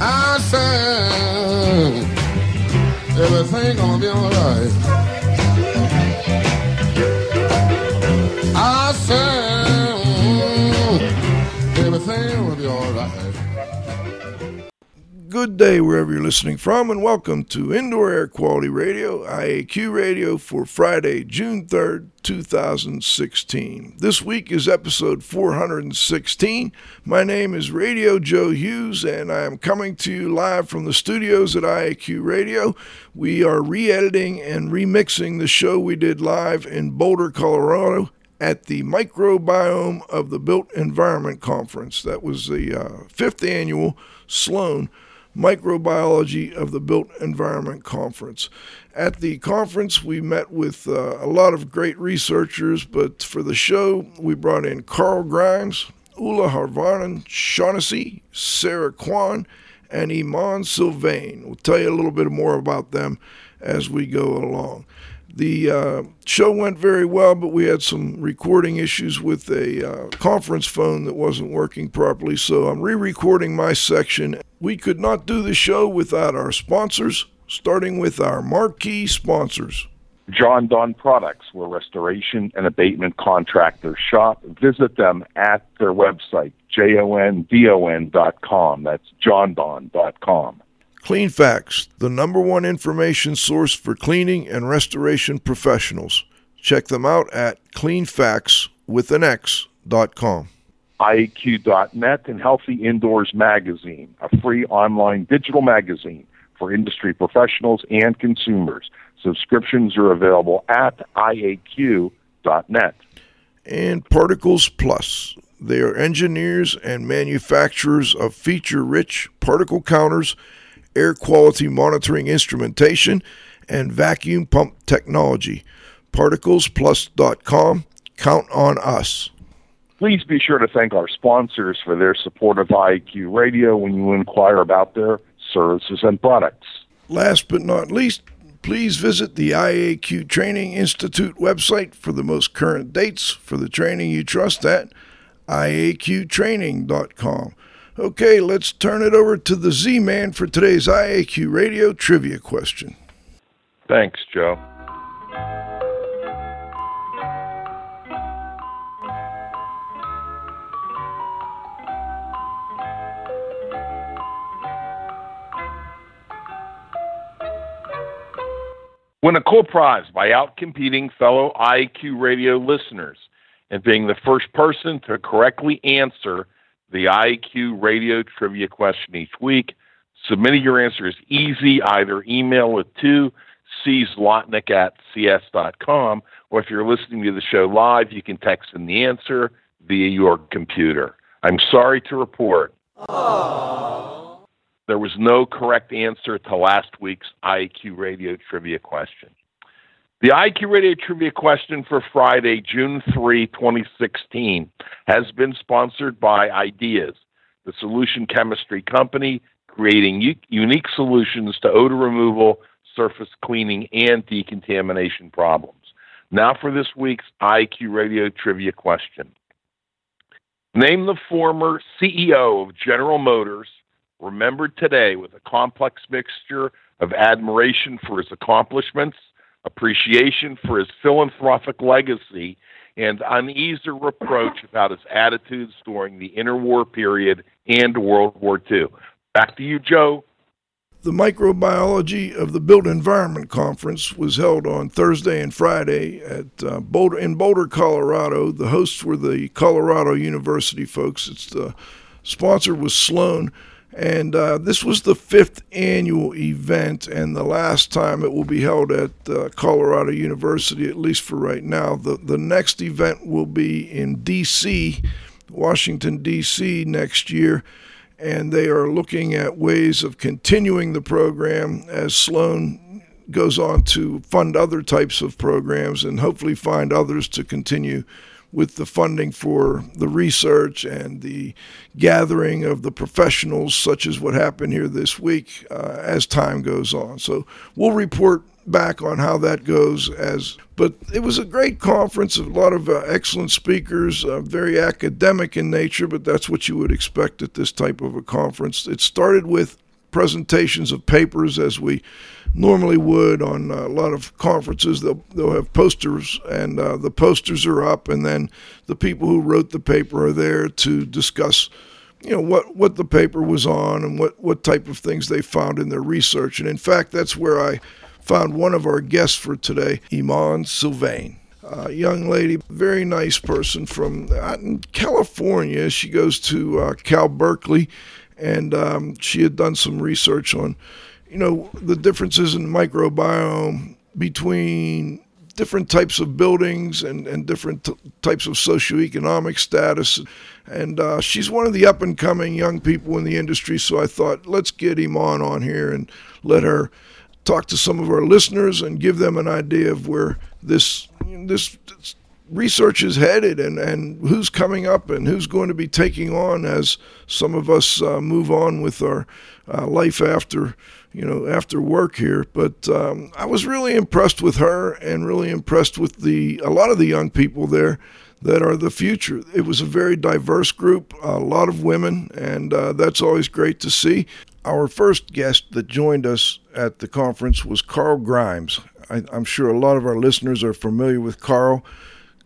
I said everything gonna be alright. Good day wherever you're listening from, and welcome to Indoor Air Quality Radio, IAQ Radio, for Friday, June 3rd, 2016. This week is episode 416. My name is Radio Joe Hughes, and I am coming to you live from the studios at IAQ Radio. We are re editing and remixing the show we did live in Boulder, Colorado at the Microbiome of the Built Environment Conference. That was the uh, fifth annual Sloan Microbiology of the Built Environment Conference. At the conference, we met with uh, a lot of great researchers, but for the show, we brought in Carl Grimes, Ulla Haverinen Shaughnessy, Sarah Kwan, and Iman Sylvain. We'll tell you a little bit more about them as we go along. The uh, show went very well, but we had some recording issues with a uh, conference phone that wasn't working properly, so I'm re recording my section. We could not do the show without our sponsors, starting with our marquee sponsors. Jon Don Products, where restoration and abatement contractors shop. Visit them at their website, J-O-N-D-O-N dot com. That's jondon com. Cleanfax, the number one information source for cleaning and restoration professionals. Check them out at cleanfax with IAQ.net and Healthy Indoors Magazine, a free online digital magazine for industry professionals and consumers. Subscriptions are available at IAQ.net. And Particles Plus. They are engineers and manufacturers of feature rich particle counters air quality monitoring instrumentation, and vacuum pump technology. ParticlesPlus.com. Count on us. Please be sure to thank our sponsors for their support of IAQ Radio when you inquire about their services and products. Last but not least, please visit the IAQ Training Institute website for the most current dates for the training you trust at iaqtraining.com. Okay, let's turn it over to the Z Man for today's IAQ Radio trivia question. Thanks, Joe. Win a cool prize by outcompeting fellow IAQ radio listeners and being the first person to correctly answer the IQ radio trivia question each week. Submitting your answer is easy. Either email it to czlotnick at cs.com, or if you're listening to the show live, you can text in the answer via your computer. I'm sorry to report. Aww. There was no correct answer to last week's IQ radio trivia question. The IQ Radio Trivia question for Friday, June 3, 2016, has been sponsored by Ideas, the solution chemistry company creating u- unique solutions to odor removal, surface cleaning, and decontamination problems. Now for this week's IQ Radio Trivia question. Name the former CEO of General Motors, remembered today with a complex mixture of admiration for his accomplishments appreciation for his philanthropic legacy, and uneasy reproach about his attitudes during the interwar period and World War II. Back to you, Joe. The Microbiology of the Built Environment Conference was held on Thursday and Friday at uh, Boulder in Boulder, Colorado. The hosts were the Colorado University folks. It's the sponsor was Sloan. And uh, this was the fifth annual event, and the last time it will be held at uh, Colorado University, at least for right now. The, the next event will be in D.C., Washington, D.C., next year, and they are looking at ways of continuing the program as Sloan goes on to fund other types of programs and hopefully find others to continue with the funding for the research and the gathering of the professionals, such as what happened here this week, uh, as time goes on. So we'll report back on how that goes as but it was a great conference a lot of uh, excellent speakers uh, very academic in nature but that's what you would expect at this type of a conference it started with presentations of papers as we normally would on a lot of conferences. They'll they'll have posters, and uh, the posters are up, and then the people who wrote the paper are there to discuss, you know, what what the paper was on and what what type of things they found in their research. And in fact, that's where I found one of our guests for today, Iman Sylvain. A young lady, very nice person from uh, California. She goes to uh, Cal Berkeley, and um, she had done some research on you know, the differences in microbiome between different types of buildings and, and different t- types of socioeconomic status. And uh, she's one of the up and coming young people in the industry. So I thought, let's get Iman on here and let her talk to some of our listeners and give them an idea of where this this research is headed and, and who's coming up and who's going to be taking on as some of us uh, move on with our uh, life after you know after work here but um, I was really impressed with her and really impressed with the a lot of the young people there that are the future. It was a very diverse group a lot of women and uh, that's always great to see. Our first guest that joined us at the conference was Carl Grimes. I, I'm sure a lot of our listeners are familiar with Carl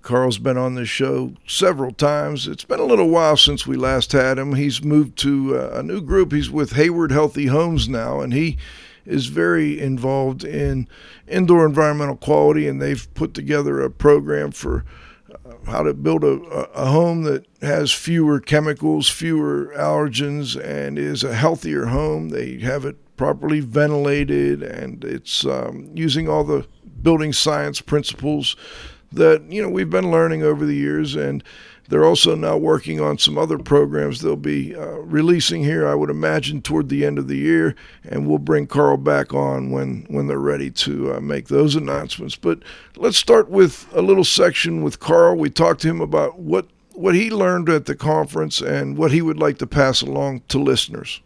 Carl's been on this show several times. It's been a little while since we last had him. He's moved to uh, a new group. He's with Hayward Healthy Homes now, and he is very involved in indoor environmental quality, and they've put together a program for uh, how to build a, a home that has fewer chemicals, fewer allergens, and is a healthier home. They have it properly ventilated, and it's um, using all the building science principles that you know we've been learning over the years, and they're also now working on some other programs they'll be uh, releasing here. I would imagine toward the end of the year, and we'll bring Carl back on when when they're ready to uh, make those announcements. But let's start with a little section with Carl. We talked to him about what what he learned at the conference and what he would like to pass along to listeners.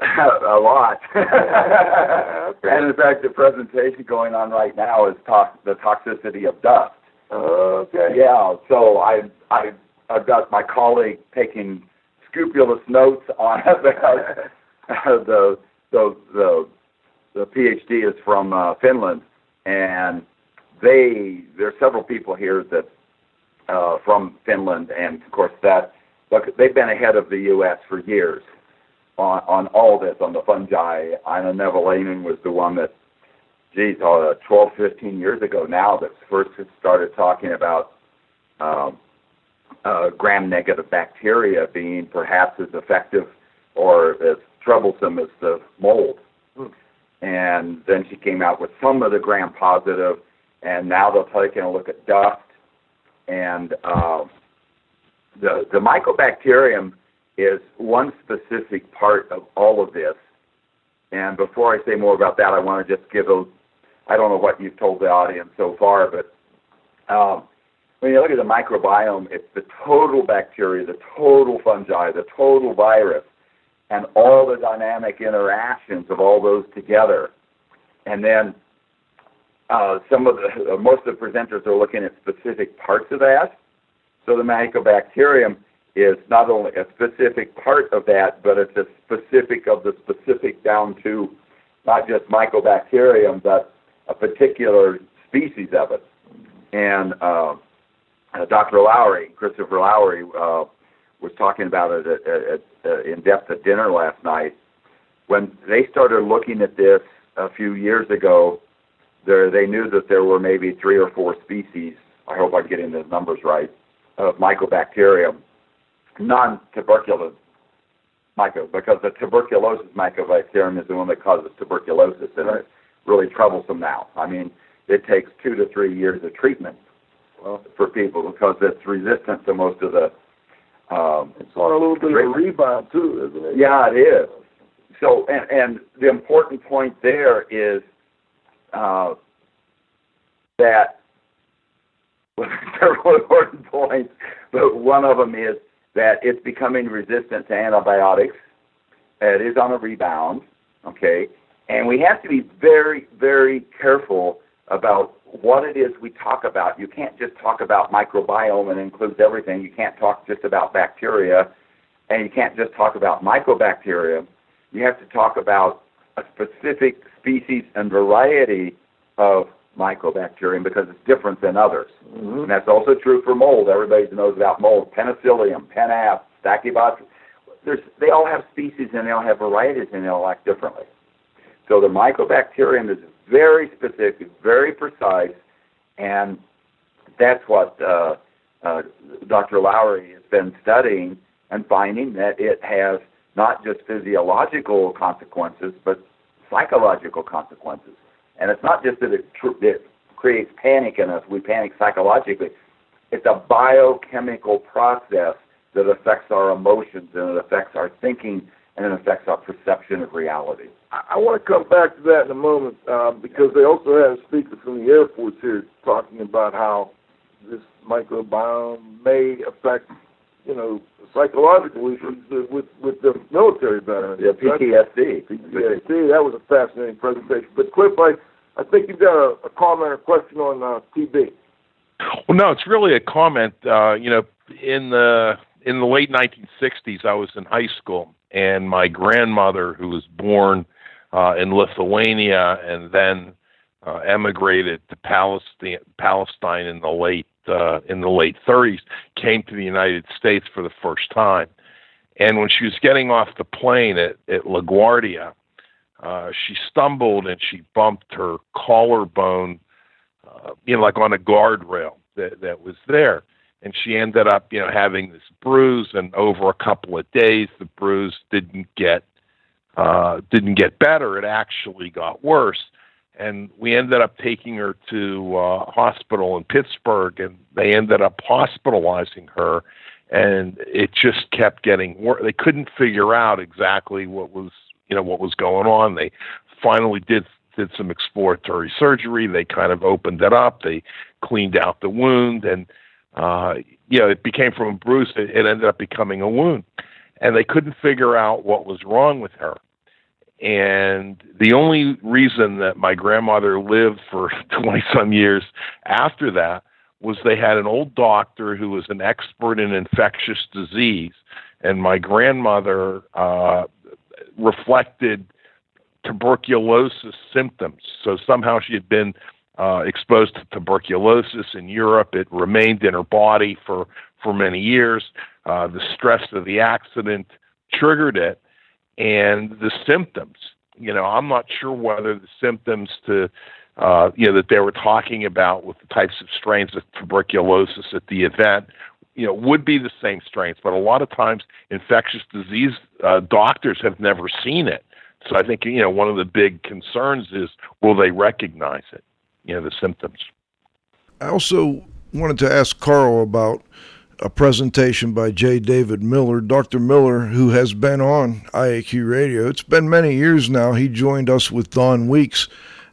a lot. and in fact, the presentation going on right now is talk, the toxicity of dust. Okay. Yeah, so I I I've got my colleague taking scrupulous notes on about the the the the PhD is from uh, Finland, and they there are several people here that uh, from Finland, and of course that look they've been ahead of the U.S. for years on on all this on the fungi. Aino Nevalainen was the one that geez, uh, 12, 15 years ago now that first started talking about um, uh, gram-negative bacteria being perhaps as effective or as troublesome as the mold. Mm. And then she came out with some of the gram-positive, and now they're taking a look at dust. And uh, the, the mycobacterium is one specific part of all of this. And before I say more about that, I want to just give a I don't know what you've told the audience so far, but um, when you look at the microbiome, it's the total bacteria, the total fungi, the total virus, and all the dynamic interactions of all those together. And then uh, some of the uh, most of the presenters are looking at specific parts of that. So the mycobacterium is not only a specific part of that, but it's a specific of the specific down to not just mycobacterium, but a particular species of it. And uh, uh, Dr. Lowry, Christopher Lowry, uh, was talking about it at, at, at, in depth at dinner last night. When they started looking at this a few years ago, there, they knew that there were maybe three or four species. I hope I'm getting the numbers right of mycobacterium, non-tuberculous myco, because the tuberculosis mycobacterium is the one that causes tuberculosis, and right really troublesome now. I mean, it takes two to three years of treatment well, for people because it's resistant to most of the. Um, it's on a little bit treatment. of a rebound too, isn't it? Yeah, it is. So, and, and the important point there is uh, that well several important points, but one of them is that it's becoming resistant to antibiotics. It is on a rebound, okay, and we have to be very, very careful about what it is we talk about. You can't just talk about microbiome and includes everything. You can't talk just about bacteria, and you can't just talk about mycobacteria. you have to talk about a specific species and variety of mycobacterium because it's different than others. Mm-hmm. And that's also true for mold. Everybody knows about mold. Penicillium, Penap, Stachybotrys. There's, they all have species and they all have varieties and they all act differently. So the mycobacterium is very specific, very precise, and that's what uh, uh, Dr. Lowry has been studying and finding that it has not just physiological consequences, but psychological consequences. And it's not just that it, tr- it creates panic in us, we panic psychologically. It's a biochemical process that affects our emotions and it affects our thinking and it affects our perception of reality. I, I want to come back to that in a moment uh, because they also had a speaker from the Air Force here talking about how this microbiome may affect, you know, psychological issues with with the military veterans. Yeah, PTSD. PTSD. That was a fascinating presentation. But Cliff, I, I think you've got a, a comment or question on uh, TB. Well, no, it's really a comment. Uh, you know, in the in the late 1960s, I was in high school, and my grandmother, who was born uh, in Lithuania and then uh, emigrated to Palestine, Palestine in the late uh, in the late 30s, came to the United States for the first time. And when she was getting off the plane at, at LaGuardia, uh, she stumbled and she bumped her collarbone, uh, you know, like on a guardrail that that was there and she ended up, you know, having this bruise. And over a couple of days, the bruise didn't get uh, didn't get better. It actually got worse. And we ended up taking her to uh, hospital in Pittsburgh, and they ended up hospitalizing her. And it just kept getting worse. They couldn't figure out exactly what was, you know, what was going on. They finally did did some exploratory surgery. They kind of opened it up. They cleaned out the wound, and uh, you know, it became from a bruise, it, it ended up becoming a wound. And they couldn't figure out what was wrong with her. And the only reason that my grandmother lived for 20 some years after that was they had an old doctor who was an expert in infectious disease. And my grandmother uh, reflected tuberculosis symptoms. So somehow she had been uh, exposed to tuberculosis in Europe. It remained in her body for, for many years. Uh, the stress of the accident triggered it, and the symptoms. You know, I'm not sure whether the symptoms to, uh, you know, that they were talking about with the types of strains of tuberculosis at the event, you know, would be the same strains. But a lot of times, infectious disease uh, doctors have never seen it. So I think you know one of the big concerns is will they recognize it? You know the symptoms. I also wanted to ask Carl about a presentation by J. David Miller. Dr. Miller, who has been on IAQ Radio, it's been many years now. He joined us with Don Weekes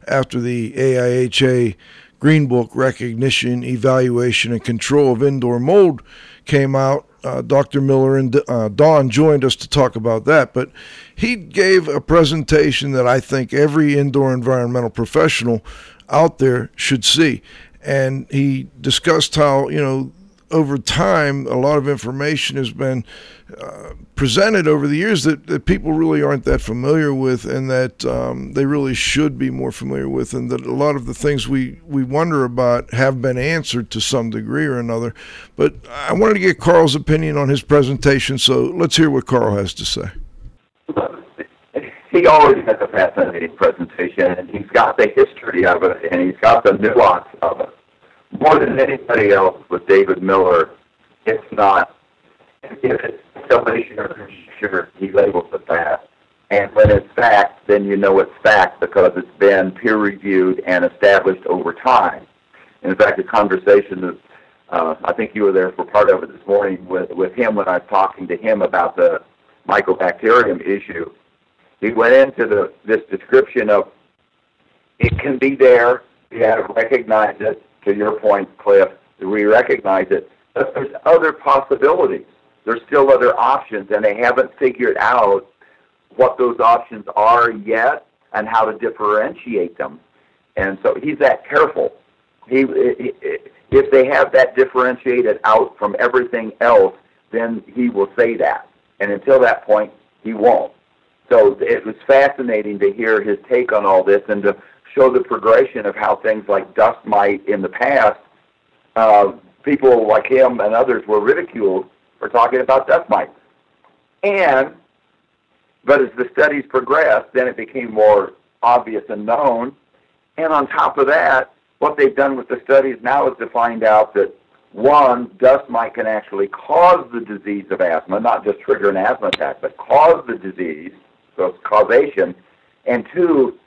after the AIHA Green Book Recognition, Evaluation, and Control of Indoor Mold came out. Uh, Dr. Miller and uh, Don joined us to talk about that, but he gave a presentation that I think every indoor environmental professional out there should see. And he discussed how, you know, over time, a lot of information has been uh, presented over the years that, that people really aren't that familiar with, and that um, they really should be more familiar with, and that a lot of the things we, we wonder about have been answered to some degree or another. But I wanted to get Carl's opinion on his presentation, so let's hear what Carl has to say he always has a fascinating presentation, and he's got the history of it, and he's got the nuance of it. More than anybody else with David Miller, it's not, if it's summation or conjecture, he labels it that. And when it's fact, then you know it's fact because it's been peer reviewed and established over time. In fact, a conversation that uh, I think you were there for part of it this morning with, with him when I was talking to him about the mycobacterium issue he went into the this description of it can be there. We have to recognize it. To your point, Cliff, we recognize it. But there's other possibilities. There's still other options, and they haven't figured out what those options are yet and how to differentiate them. And so he's that careful. He, if they have that differentiated out from everything else, then he will say that. And until that point, he won't. So it was fascinating to hear his take on all this and to show the progression of how things like dust mite in the past, uh, people like him and others were ridiculed for talking about dust mites. And, but as the studies progressed, then it became more obvious and known. And on top of that, what they've done with the studies now is to find out that one, dust mite can actually cause the disease of asthma, not just trigger an asthma attack, but cause the disease, so it's causation. And two,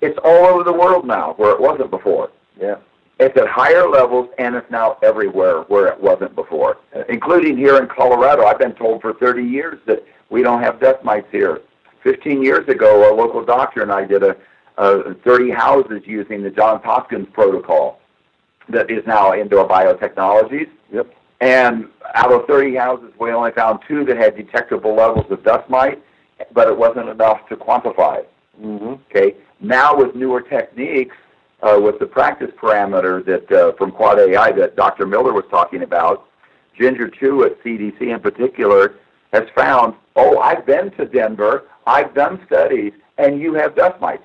it's all over the world now where it wasn't before. Yeah. It's at higher levels and it's now everywhere where it wasn't before, including here in Colorado. I've been told for 30 years that we don't have dust mites here. 15 years ago, a local doctor and I did a, a 30 houses using the Johns Hopkins protocol that is now Indoor Biotechnologies. Yep. And out of 30 houses, we only found two that had detectable levels of dust mite, but it wasn't enough to quantify it. Mm-hmm. Okay. Now with newer techniques, uh, with the practice parameter that uh, from Quad AI that Dr. Miller was talking about, Ginger Chew at CDC in particular has found, oh, I've been to Denver, I've done studies, and you have dust mites.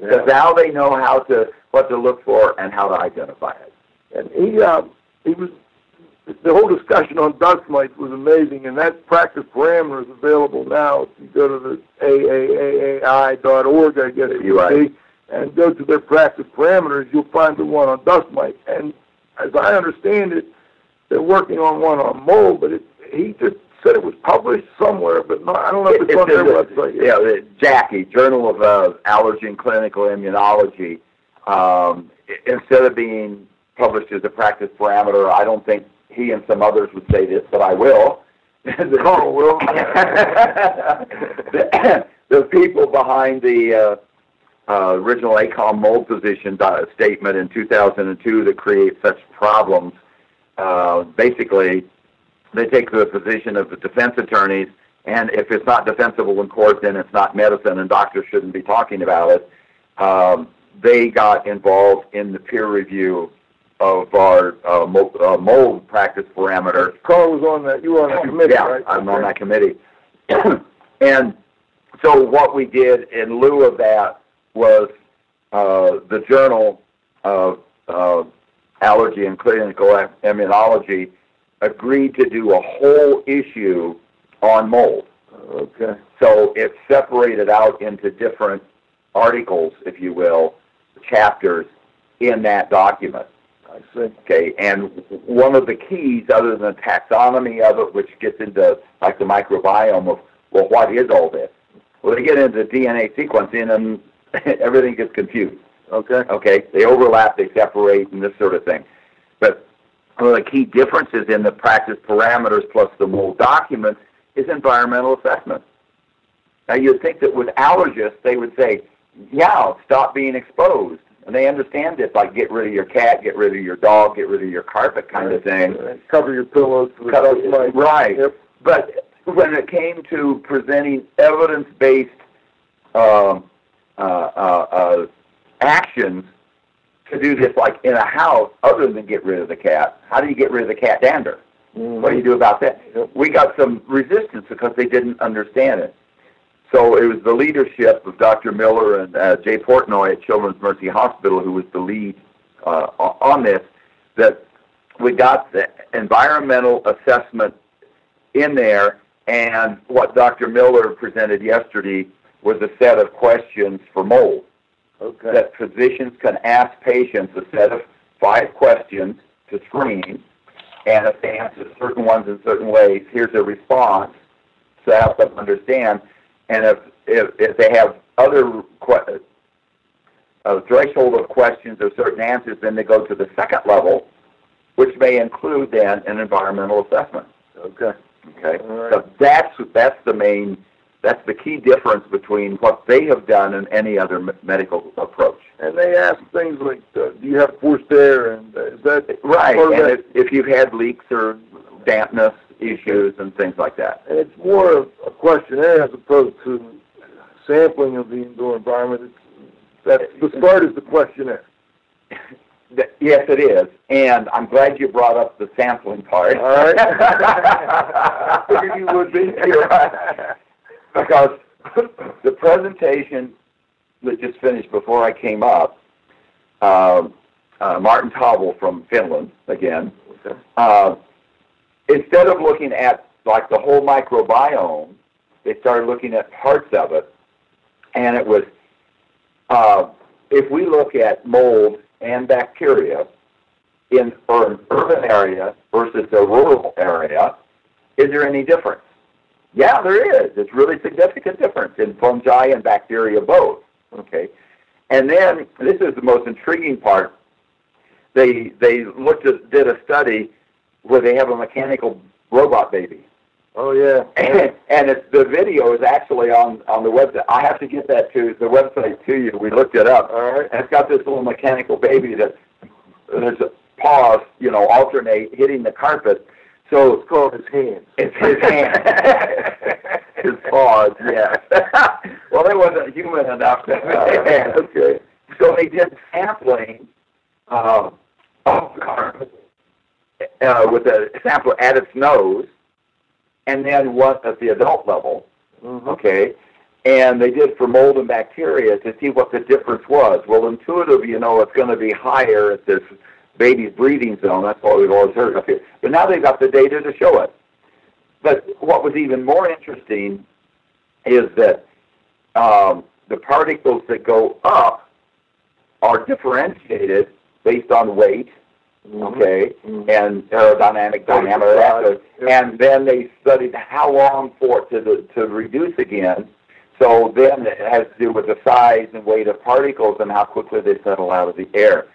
Because now they know how to what to look for and how to identify it. And he, uh, he was, the whole discussion on dust mites was amazing, and that practice parameter is available now. If you go to the AAAAI.org, I guess you right. see, and go to their practice parameters, you'll find the one on dust mite. And as I understand it, they're working on one on mold, but it, he just said it was published somewhere, but not, I don't know if it's on their the- website. Yeah, the Jackie, Journal of uh, Allergy and Clinical Immunology. Um, instead of being published as a practice parameter, I don't think he and some others would say this, but I will. Carl will. the, the people behind the uh, uh, original ACOEM mold position statement in 2002 that create such problems, uh, basically, they take the position of the defense attorneys, and if it's not defensible in court, then it's not medicine, and doctors shouldn't be talking about it. Um, they got involved in the peer review of our uh, mold, uh, mold practice parameter Carl was on that, you were on that committee, yeah, right? I'm on that committee. and so what we did in lieu of that was uh, the Journal of uh, Allergy and Clinical Immunology agreed to do a whole issue on mold. Okay. So it's separated out into different articles, if you will, chapters in that document. Okay, and one of the keys, other than the taxonomy of it, which gets into like the microbiome of, well, what is all this? Well, they get into DNA sequencing and everything gets confused. Okay. Okay, they overlap, they separate, and this sort of thing. But one of the key differences in the practice parameters plus the mold documents is environmental assessment. Now, you'd think that with allergists, they would say, yeah, stop being exposed. And they understand this, like get rid of your cat, get rid of your dog, get rid of your carpet kind of thing. Uh, Cover your pillows Cover- dust right. Yep. But when it came to presenting evidence-based um, uh, uh, uh, actions to do this, like in a house, other than get rid of the cat, how do you get rid of the cat dander? What do you do about that? We got some resistance because they didn't understand it. So it was the leadership of Dr. Miller and uh, Jay Portnoy at Children's Mercy Hospital who was the lead uh, on this that we got the environmental assessment in there, and what Dr. Miller presented yesterday was a set of questions for mold Okay. that physicians can ask patients a set of five questions to screen, and if they answer certain ones in certain ways, here's a response to help them understand. And if if, if they have other que- a threshold of questions or certain answers, then they go to the second level, which may include then an environmental assessment. Okay. Okay, right. so that's that's the main that's the key difference between what they have done and any other me- medical approach. And they ask things like, uh, do you have forced air? And uh, is that Right, and if, if you've had leaks or dampness issues and things like that. And it's more of a questionnaire as opposed to sampling of the indoor environment. It's, that's the start is the questionnaire. Yes, it is, and I'm glad you brought up the sampling part. All right. Figured you would be. Because the presentation that just finished before I came up, um, uh, Martin Täubel from Finland again. Uh, instead of looking at like the whole microbiome, they started looking at parts of it, and it was uh, if we look at mold and bacteria in an urban area versus a rural area, is there any difference? Yeah, there is. It's really significant difference in fungi and bacteria both. Okay, and then this is the most intriguing part. They they looked at did a study where they have a mechanical robot baby, Oh yeah. and, and it's, the video is actually on on the website. I have to get that to the website to you. We looked it up. All right. And it's got this little mechanical baby that there's paws, you know, alternate hitting the carpet. So It's called his hands. it's his hand. his paws, yeah. well, it wasn't human enough. okay. So they did sampling uh, of the carpet uh, with a sample at its nose, and then one at the adult level. Mhm. Okay. And they did for mold and bacteria to see what the difference was. Well, intuitive, you know, it's going to be higher at this baby's breathing zone. That's what we've always heard. Okay. But now they've got the data to show it. But what was even more interesting is that um, the particles that go up are differentiated based on weight. Okay, Mhm. and aerodynamic diameter. Yep. And then they studied how long for it to to reduce again. So then it has to do with the size and weight of particles and how quickly they settle out of the air.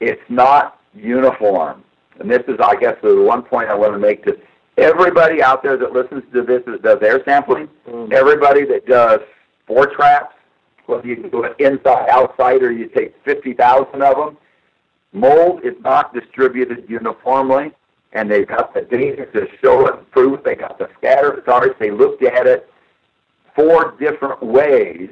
It's not uniform. And this is, I guess, the one point I want to make to everybody out there that listens to this that does air sampling, Mhm. everybody that does spore traps, whether you do it inside, outside, or you take 50,000 of them, mold is not distributed uniformly, and they've got the data to show it, proof. They got the scatter charts. They looked at it four different ways,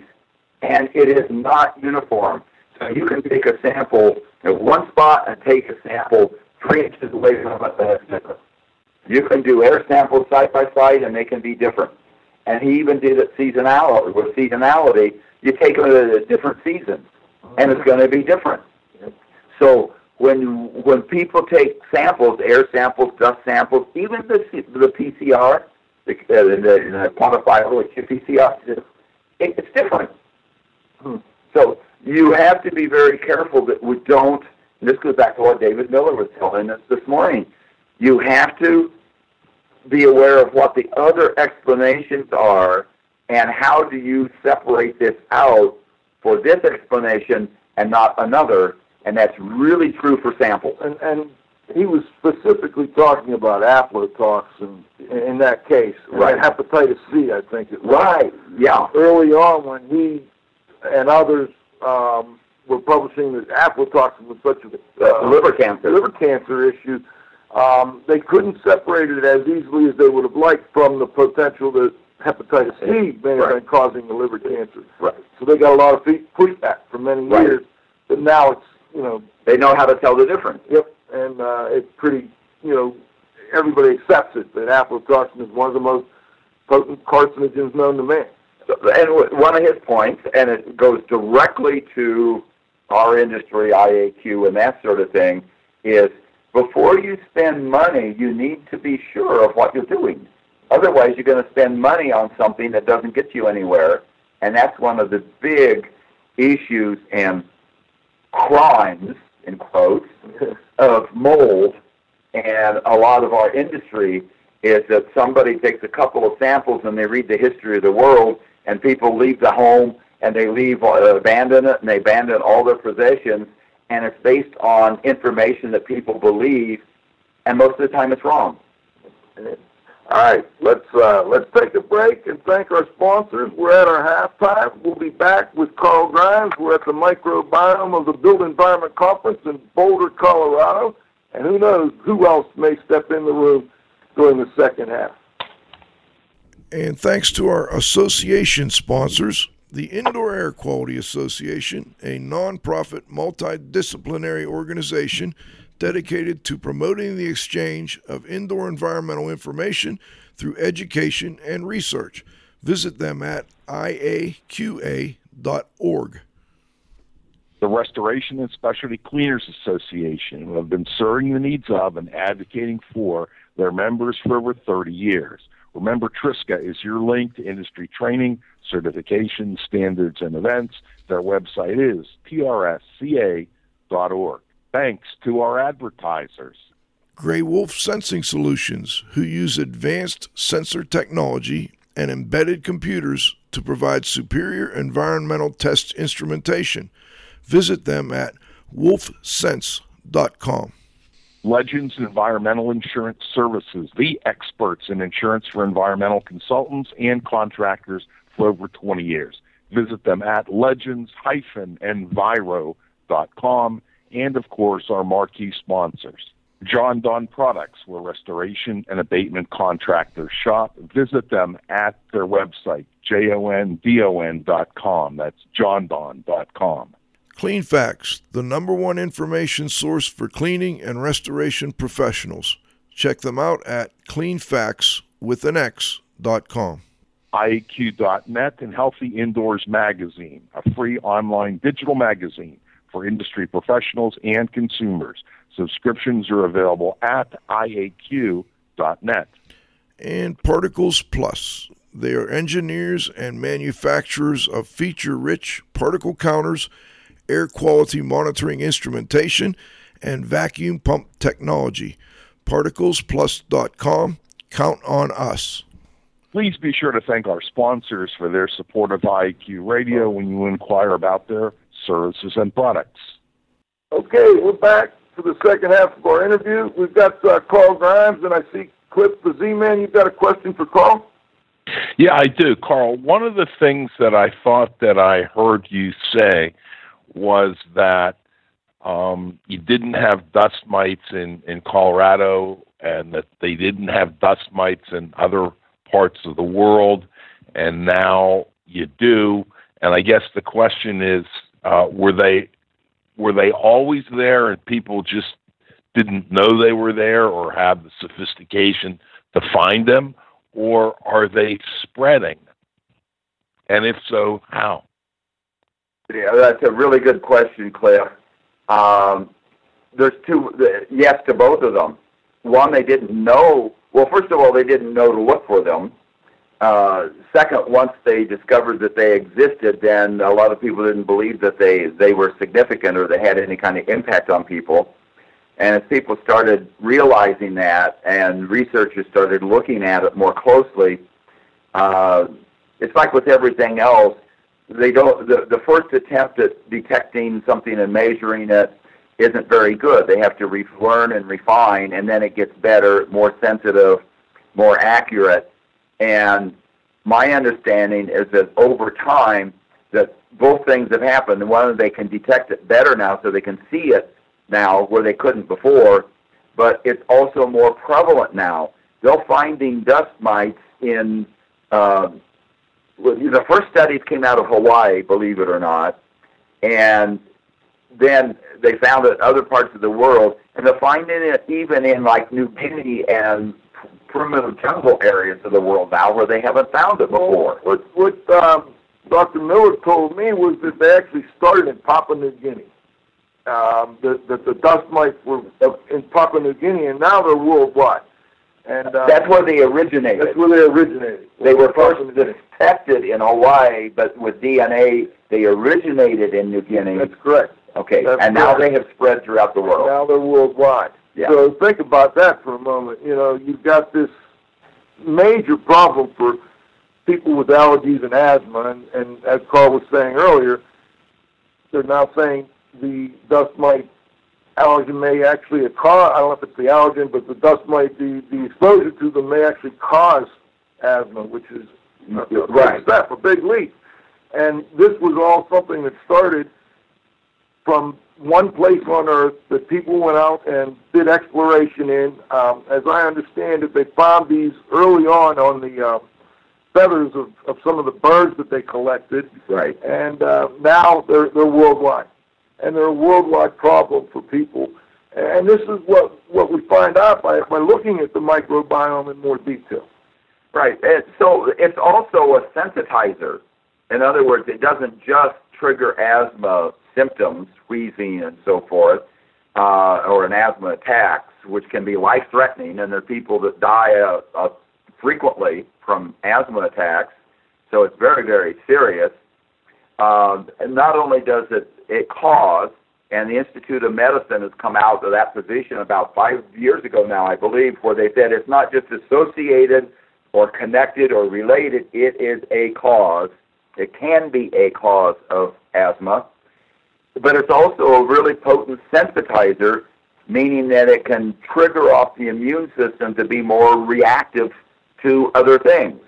and it is not uniform. So you can take a sample at one spot and take a sample three inches away from it, it's different. You can do air samples side by side, and they can be different. And he even did it seasonality. With seasonality, you take them at different seasons, and it's going to be different. So when when people take samples, air samples, dust samples, even the the PCR, the, uh, the, the quantifiable PCR, it, it's different. Hmm. So you have to be very careful that we don't. And this goes back to what David Miller was telling us this morning. You have to be aware of what the other explanations are and how do you separate this out for this explanation and not another. And that's really true for samples. And and he was specifically talking about aflatoxin in that case, Right. And hepatitis C, I think it was. Right. Yeah. Early on, when he and others um, were publishing that aflatoxin was such a Uh, liver cancer. liver cancer issue, um, they couldn't separate it as easily as they would have liked from the potential that hepatitis C may have Right. been causing the liver cancer. Right. So they got a lot of fe- pushback for many Right. years, but now it's you know They know how to tell the difference. Yep, and uh, it's pretty, you know, everybody accepts it that aflatoxin is one of the most potent carcinogens known to man. So, and one of his points, and it goes directly to our industry, IAQ, and that sort of thing, is before you spend money, you need to be sure of what you're doing. Otherwise, you're going to spend money on something that doesn't get you anywhere, and that's one of the big issues and crimes, in quotes, of mold. And a lot of our industry is that somebody takes a couple of samples and they read the history of the world and people leave the home and they leave uh, abandon it and they abandon all their possessions. And it's based on information that people believe. And most of the time it's wrong. All right, let's uh, let's take a break and thank our sponsors. We're at our halftime. We'll be back with Carl Grimes. We're at the microbiome of the Built Environment Conference in Boulder, Colorado, and who knows who else may step in the room during the second half. And thanks to our association sponsors, the Indoor Air Quality Association, a nonprofit multidisciplinary organization dedicated to promoting the exchange of indoor environmental information through education and research. Visit them at iaqa.org. The Restoration and Specialty Cleaners Association who have been serving the needs of and advocating for their members for over 30 years. Remember, Triska is your link to industry training, certification, standards, and events. Their website is trsca.org. Thanks to our advertisers. Gray Wolf Sensing Solutions, who use advanced sensor technology and embedded computers to provide superior environmental test instrumentation. Visit them at wolfsense.com. Legends Environmental Insurance Services, the experts in insurance for environmental consultants and contractors for over 20 years. Visit them at legends-enviro.com and, of course, our marquee sponsors. Jon Don Products, where restoration and abatement contractors shop. Visit them at their website, jondon.com. That's jondon.com. Clean Facts, the number one information source for cleaning and restoration professionals. Check them out at cleanfax with an X.com. IAQ.net and Healthy Indoors Magazine, a free online digital magazine for industry professionals and consumers. Subscriptions are available at IAQ.net. And Particles Plus. They are engineers and manufacturers of feature rich particle counters, air quality monitoring instrumentation, and vacuum pump technology. ParticlesPlus.com. Count on us. Please be sure to thank our sponsors for their support of IAQ Radio when you inquire about their services and products. Okay, we're back for the second half of our interview. We've got uh, Carl Grimes, and I see Cliff the Z-Man. You've got a question for Carl? Yeah, I do, Carl. One of the things that I thought that I heard you say was that um, you didn't have dust mites in, in Colorado and that they didn't have dust mites in other parts of the world, and now you do. And I guess the question is, uh, were they were they always there, and people just didn't know they were there, or have the sophistication to find them, or are they spreading? And if so, how? Yeah, that's a really good question, Cliff. Um, there's two yes to both of them. One, they didn't know well, first of all, they didn't know to look for them. Uh, second, once they discovered that they existed, then a lot of people didn't believe that they, they were significant or they had any kind of impact on people. And as people started realizing that and researchers started looking at it more closely, uh, it's like with everything else. They don't. The, the first attempt at detecting something and measuring it isn't very good. They have to re- learn and refine, and then it gets better, more sensitive, more accurate. And my understanding is that over time, that both things have happened. One, they can detect it better now, so they can see it now where they couldn't before. But it's also more prevalent now. They're finding dust mites in. Uh, the first studies came out of Hawaii, believe it or not, and then they found it in other parts of the world, and they're finding it even in like New Guinea and primitive jungle areas of the world now where they haven't found it before. Well, what what um, Dr. Miller told me was that they actually started in Papua New Guinea. Um, that, that the dust mites were in Papua New Guinea, and now they're worldwide. And uh, that's where they originated. That's where they originated. They were first detected in Hawaii, but with DNA, they originated in New Guinea. That's correct. Okay, That's and now they have spread throughout the world. Now they're worldwide. Yeah. So think about that for a moment. You know, you've got this major problem for people with allergies and asthma, and, and as Carl was saying earlier, they're now saying the dust mite allergen may actually cause, I don't know if it's the allergen, but the dust mite, the, the exposure to them may actually cause asthma, which is mm-hmm. a, a Right. step, a big leap. And this was all something that started from one place on Earth that people went out and did exploration in. Um, as I understand it, they found these early on on the uh, feathers of, of some of the birds that they collected, Right. and uh, now they're they're worldwide, and they're a worldwide problem for people. And this is what what we find out by by looking at the microbiome in more detail. Right. And so it's also a sensitizer. In other words, it doesn't just trigger asthma symptoms, wheezing and so forth, uh, or an asthma attacks, which can be life-threatening, and there are people that die uh, uh, frequently from asthma attacks. So it's very, very serious. Um, and not only does it it cause, and the Institute of Medicine has come out of that position about five years ago now, I believe, where they said it's not just associated or connected or related, it is a cause. It can be a cause of asthma, but it's also a really potent sensitizer, meaning that it can trigger off the immune system to be more reactive to other things.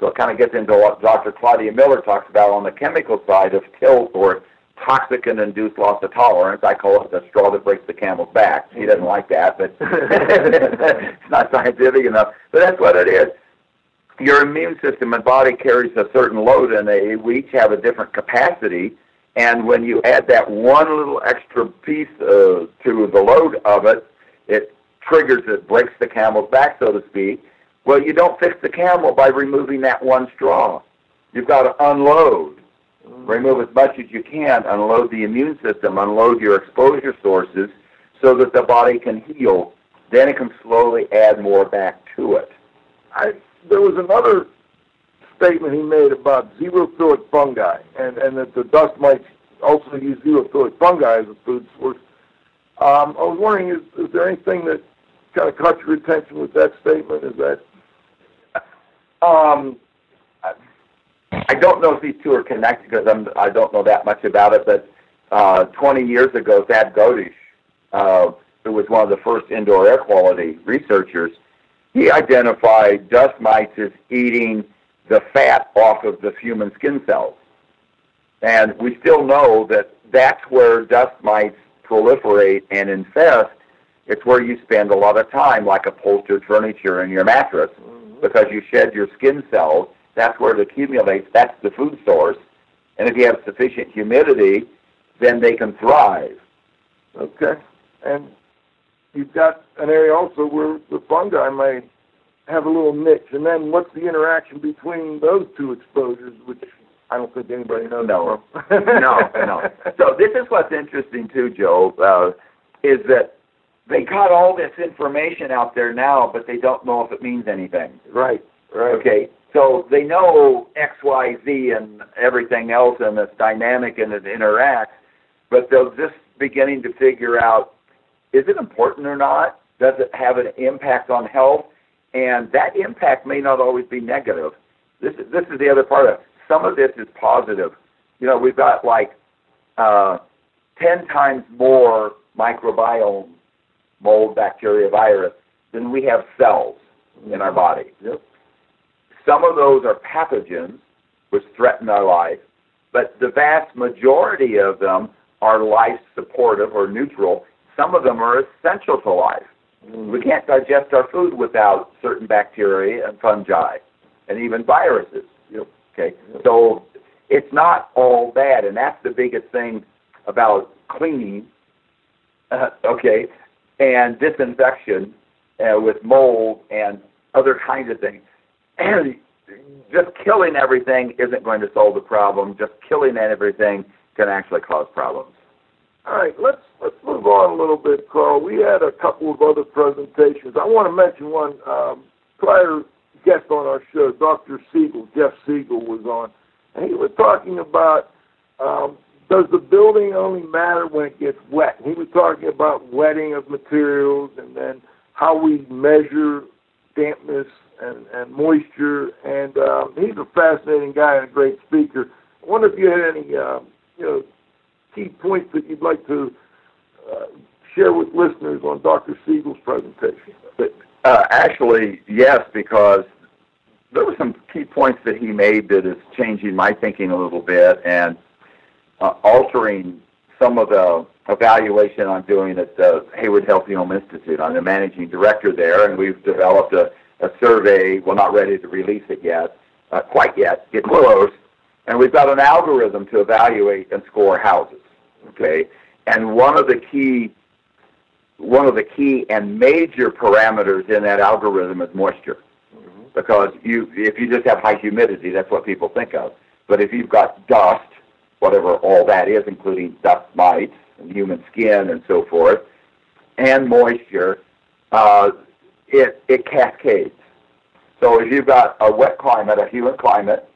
So it kind of gets into what Dr. Claudia Miller talks about on the chemical side of tilt or toxicant-induced loss of tolerance. I call it the straw that breaks the camel's back. She doesn't like that, but it's not scientific enough. But that's what it is. Your immune system and body carries a certain load, and they, we each have a different capacity. And when you add that one little extra piece uh, to the load of it, it triggers it, breaks the camel's back, so to speak well, you don't fix the camel by removing that one straw. You've got to unload. Remove as much as you can, unload the immune system, unload your exposure sources so that the body can heal. Then it can slowly add more back to it. I, there was another statement he made about xerophilic fungi, and, and that the dust mites also use xerophilic fungi as a food source. Um, I was wondering, is, is there anything that kind of caught your attention with that statement? Is that um, I don't know if these two are connected because I'm, I don't know that much about it, but uh, 20 years ago, Thad Godish, uh, who was one of the first indoor air quality researchers, he identified dust mites as eating the fat off of the human skin cells. And we still know that that's where dust mites proliferate and infest. It's where you spend a lot of time, like upholstered furniture in your mattress mm-hmm. because you shed your skin cells. That's where it accumulates. That's the food source. And if you have sufficient humidity, then they can thrive. Okay. And you've got an area also where the fungi may have a little niche. And then what's the interaction between those two exposures, which I don't think anybody knows. No, no, no. So this is what's interesting too, Joe, uh, is that they got all this information out there now, but they don't know if it means anything. Right, right. Okay, so they know X, Y, Z, and everything else, and it's dynamic and it interacts, but they're just beginning to figure out is it important or not? Does it have an impact on health? And that impact may not always be negative. This is this is the other part of it. Some of this is positive. You know, we've got like uh, ten times more microbiome mold, bacteria, virus, than we have cells in our body. Yep. Some of those are pathogens which threaten our life, but the vast majority of them are life supportive or neutral. Some of them are essential to life. Mm. We can't digest our food without certain bacteria and fungi and even viruses. Okay. So it's not all bad, and that's the biggest thing about cleaning. Uh, okay, and disinfection uh, with mold and other kinds of things. And just killing everything isn't going to solve the problem. Just killing everything can actually cause problems. All right, let's let's move on a little bit, Carl. We had a couple of other presentations. I want to mention one um, prior guest on our show, Dr. Siegel, Jeff Siegel was on, and he was talking about um, does the building only matter when it gets wet? He was talking about wetting of materials and then how we measure dampness and, and moisture. And um, he's a fascinating guy and a great speaker. I wonder if you had any um, you know key points that you'd like to uh, share with listeners on Dr. Siegel's presentation. Uh, actually, yes, because there were some key points that he made that is changing my thinking a little bit and uh, altering some of the evaluation I'm doing at the Hayward Healthy Home Institute. I'm the managing director there, and we've developed a, a survey. We're not ready to release it yet, uh, quite yet, get close. And we've got an algorithm to evaluate and score houses. Okay, and one of the key one of the key and major parameters in that algorithm is moisture. Mm-hmm. because you if you just have high humidity, that's what people think of. But if you've got dust, whatever all that is, including dust mites and human skin and so forth, and moisture, uh, it it cascades. So if you've got a wet climate, a humid climate,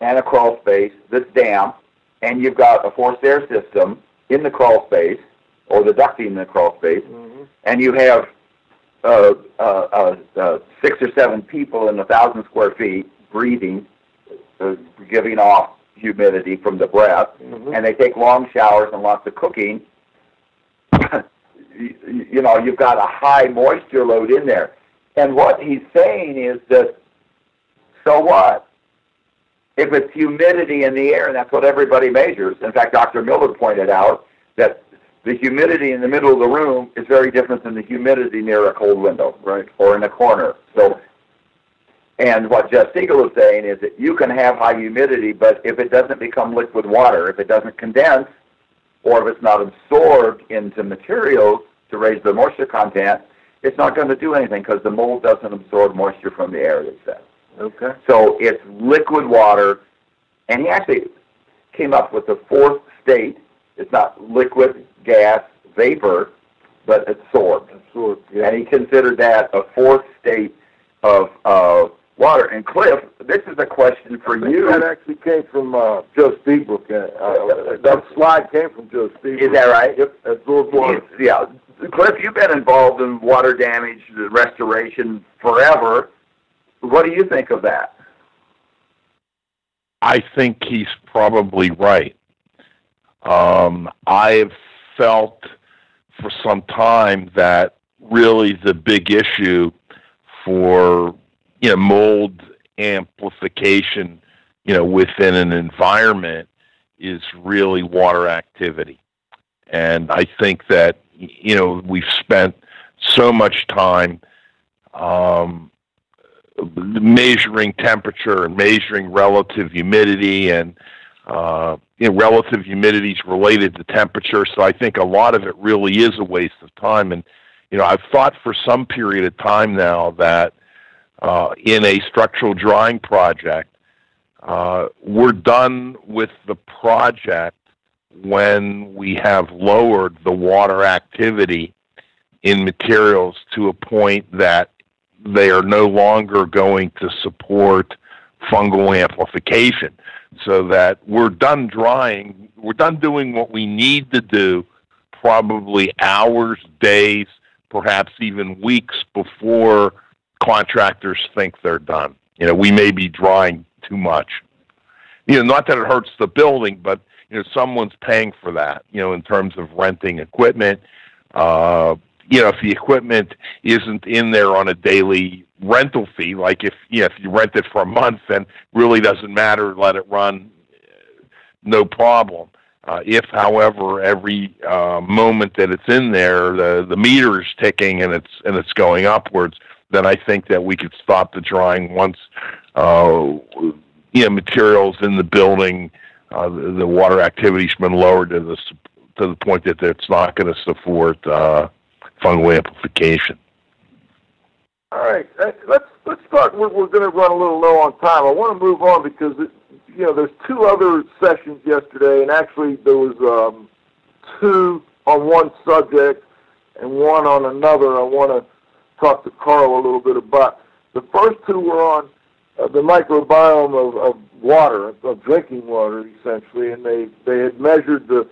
and a crawl space that's damp, and you've got a forced air system in the crawl space or the ducting in the crawl space, Mm-hmm. and you have uh, uh, uh, uh, six or seven people in a thousand square feet breathing, uh, giving off humidity from the breath, Mhm. and they take long showers and lots of cooking. you, you know, you've got a high moisture load in there. And what he's saying is that, so what? If it's humidity in the air, and that's what everybody measures. In fact, Dr. Miller pointed out that the humidity in the middle of the room is very different than the humidity near a cold window, right, or in a corner. So, and what Jeff Siegel is saying is that you can have high humidity, but if it doesn't become liquid water, if it doesn't condense, or if it's not absorbed into materials to raise the moisture content, it's not going to do anything because the mold doesn't absorb moisture from the air, they said. Okay. So it's liquid water, and he actually came up with the fourth state. It's not liquid, gas, vapor, but absorbed. Absorbed. Yeah. And he considered that a fourth state of uh, water. And Cliff, this is a question for you. That actually came from uh, Joe Lstiburek. Uh, uh, that slide came from Joe Lstiburek. Is that right? Yep. Absorbed water. Yeah. Cliff, you've been involved in water damage restoration forever. What do you think of that? I think he's probably right. Um, I've felt for some time that really the big issue for you know mold amplification, you know, within an environment is really water activity, and I think that you know we've spent so much time. Um, measuring temperature and measuring relative humidity and uh, you know, relative humidity is related to temperature. So I think a lot of it really is a waste of time. And you know, I've thought for some period of time now that uh, in a structural drying project, uh, we're done with the project when we have lowered the water activity in materials to a point that they are no longer going to support fungal amplification. So that we're done drying, we're done doing what we need to do probably hours, days, perhaps even weeks before contractors think they're done. You know, we may be drying too much. You know, not that it hurts the building, but you know, someone's paying for that, you know, in terms of renting equipment, uh, you know, if the equipment isn't in there on a daily rental fee, like if you know, if you rent it for a month, then really doesn't matter. Let it run, no problem. Uh, if, however, every uh, moment that it's in there, the the meter is ticking and it's and it's going upwards, then I think that we could stop the drying once uh, you know materials in the building, uh, the, the water activity's been lowered to the to the point that it's not going to support. Uh, fungal amplification. All right, let's let's start. We're, we're going to run a little low on time. I want to move on because it, you know there's two other sessions yesterday, and actually there was um, two on one subject and one on another. I want to talk to Carl a little bit about. The first two were on uh, the microbiome of, of water, of drinking water, essentially, and they they had measured the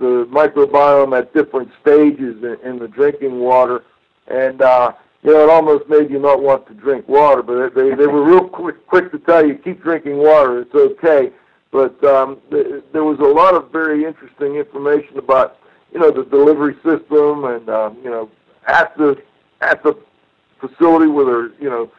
the microbiome at different stages in, in the drinking water, and uh, you know it almost made you not want to drink water. But they they were real quick quick to tell you keep drinking water, it's okay. But um, th- there was a lot of very interesting information about you know the delivery system and um, you know at the at the facility where they're you know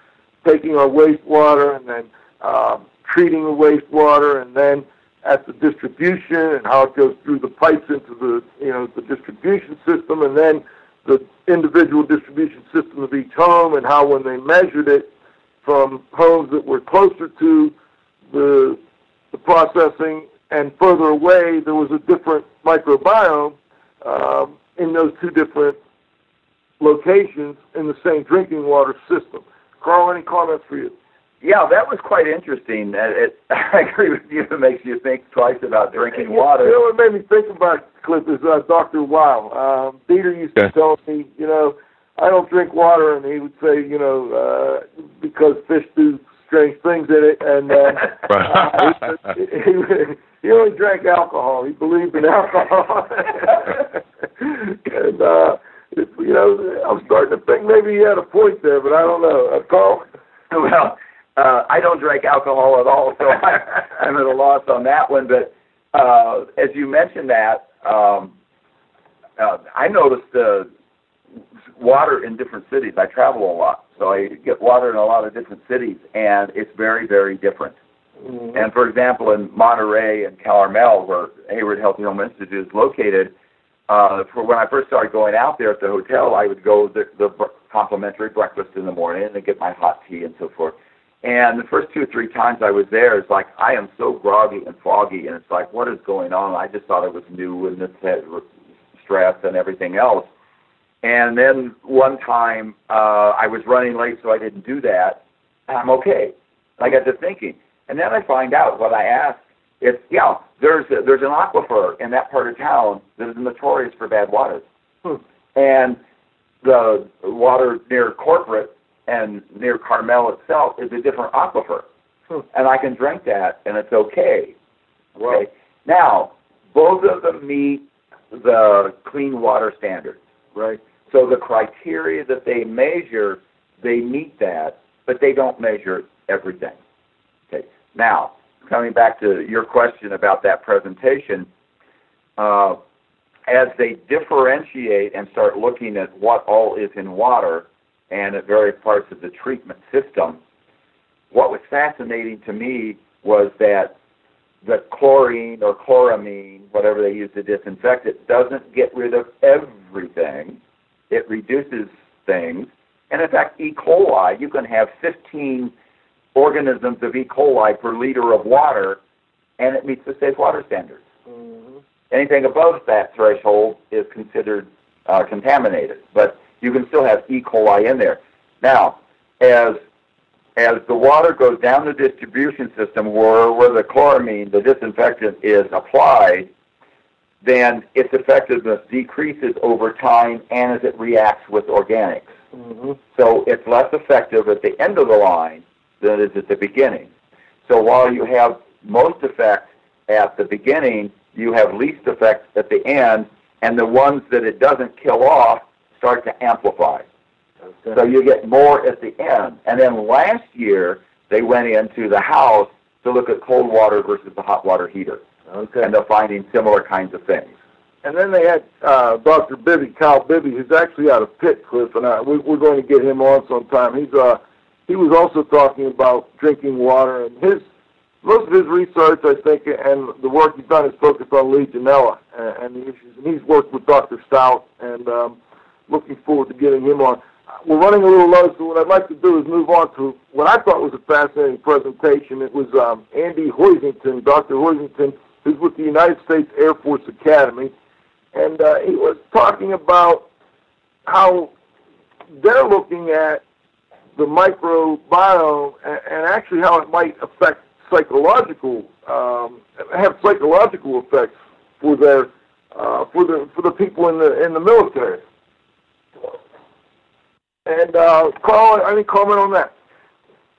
taking our wastewater and then um, treating the wastewater and then at the distribution and how it goes through the pipes into the you know the distribution system and then the individual distribution system of each home and how when they measured it from homes that were closer to the the processing and further away there was a different microbiome um, in those two different locations in the same drinking water system. Carl, any comments for you? Yeah, that was quite interesting. Uh, It, I agree with you. It makes you think twice about drinking water. You know what made me think about Cliff is uh, Dr. Wow. Um, Dieter used to Yeah. tell me, you know, I don't drink water, and he would say, you know, uh, because fish do strange things in it, and uh, Right. uh, he, he, he only drank alcohol. He believed in alcohol, and uh, it, you know, I'm starting to think maybe he had a point there, but I don't know. Uh, Carl. well, uh, I don't drink alcohol at all, so I, I'm at a loss on that one. But uh, as you mentioned that, um, uh, I noticed uh, water in different cities. I travel a lot, so I get water in a lot of different cities, and it's very, very different. And for example, in Monterey and Carmel, where Hayward Healthy Home Institute is located, uh, for when I first started going out there at the hotel, I would go the, the complimentary breakfast in the morning and get my hot tea and so forth. And the first two or three times I was there, it's like I am so groggy and foggy, and it's like, what is going on? I just thought it was new and this had stress and everything else. And then one time uh, I was running late, so I didn't do that. And I'm okay. I got to thinking, and then I find out what I asked. It's yeah, there's a, there's an aquifer in that part of town that is notorious for bad water, Hmm. and the water near corporate and near Carmel itself is a different aquifer, Hmm. and I can drink that and it's okay. Well, Okay. Now, both of them meet the clean water standards. right. So the criteria that they measure, they meet that, but they don't measure everything. Okay. Now, coming back to your question about that presentation, uh, as they differentiate and start looking at what all is in water and at various parts of the treatment system, what was fascinating to me was that the chlorine or chloramine, whatever they use to disinfect it, doesn't get rid of everything. It reduces things. And in fact, E. coli, you can have 15 organisms of E. coli per liter of water, and it meets the safe water standards. Mm-hmm. Anything above that threshold is considered uh, contaminated, but you can still have E. coli in there. Now, as as the water goes down the distribution system where, where the chloramine, the disinfectant, is applied, then its effectiveness decreases over time and as it reacts with organics. Mm-hmm. So it's less effective at the end of the line than it is at the beginning. So while you have most effect at the beginning, you have least effect at the end, and the ones that it doesn't kill off start to amplify. So you get more at the end. And then last year, they went into the house to look at cold water versus the hot water heater. Okay. And they're finding similar kinds of things. And then they had uh, Dr. Bibby, Kyle Bibby, who's actually out of Pitt, Cliff, and I, we, we're going to get him on sometime. He's uh, he was also talking about drinking water, and his most of his research, I think, and the work he's done is focused on Legionella and, and the issues. And he's worked with Dr. Stout, and um, looking forward to getting him on. We're running a little low, so what I'd like to do is move on to what I thought was a fascinating presentation. It was um, Andy Hoisington, Dr. Hoisington, who's with the United States Air Force Academy, and uh, he was talking about how they're looking at the microbiome and, actually how it might affect psychological, um, have psychological effects for their uh, for the for the people in the in the military. And uh, Carl, any comment on that?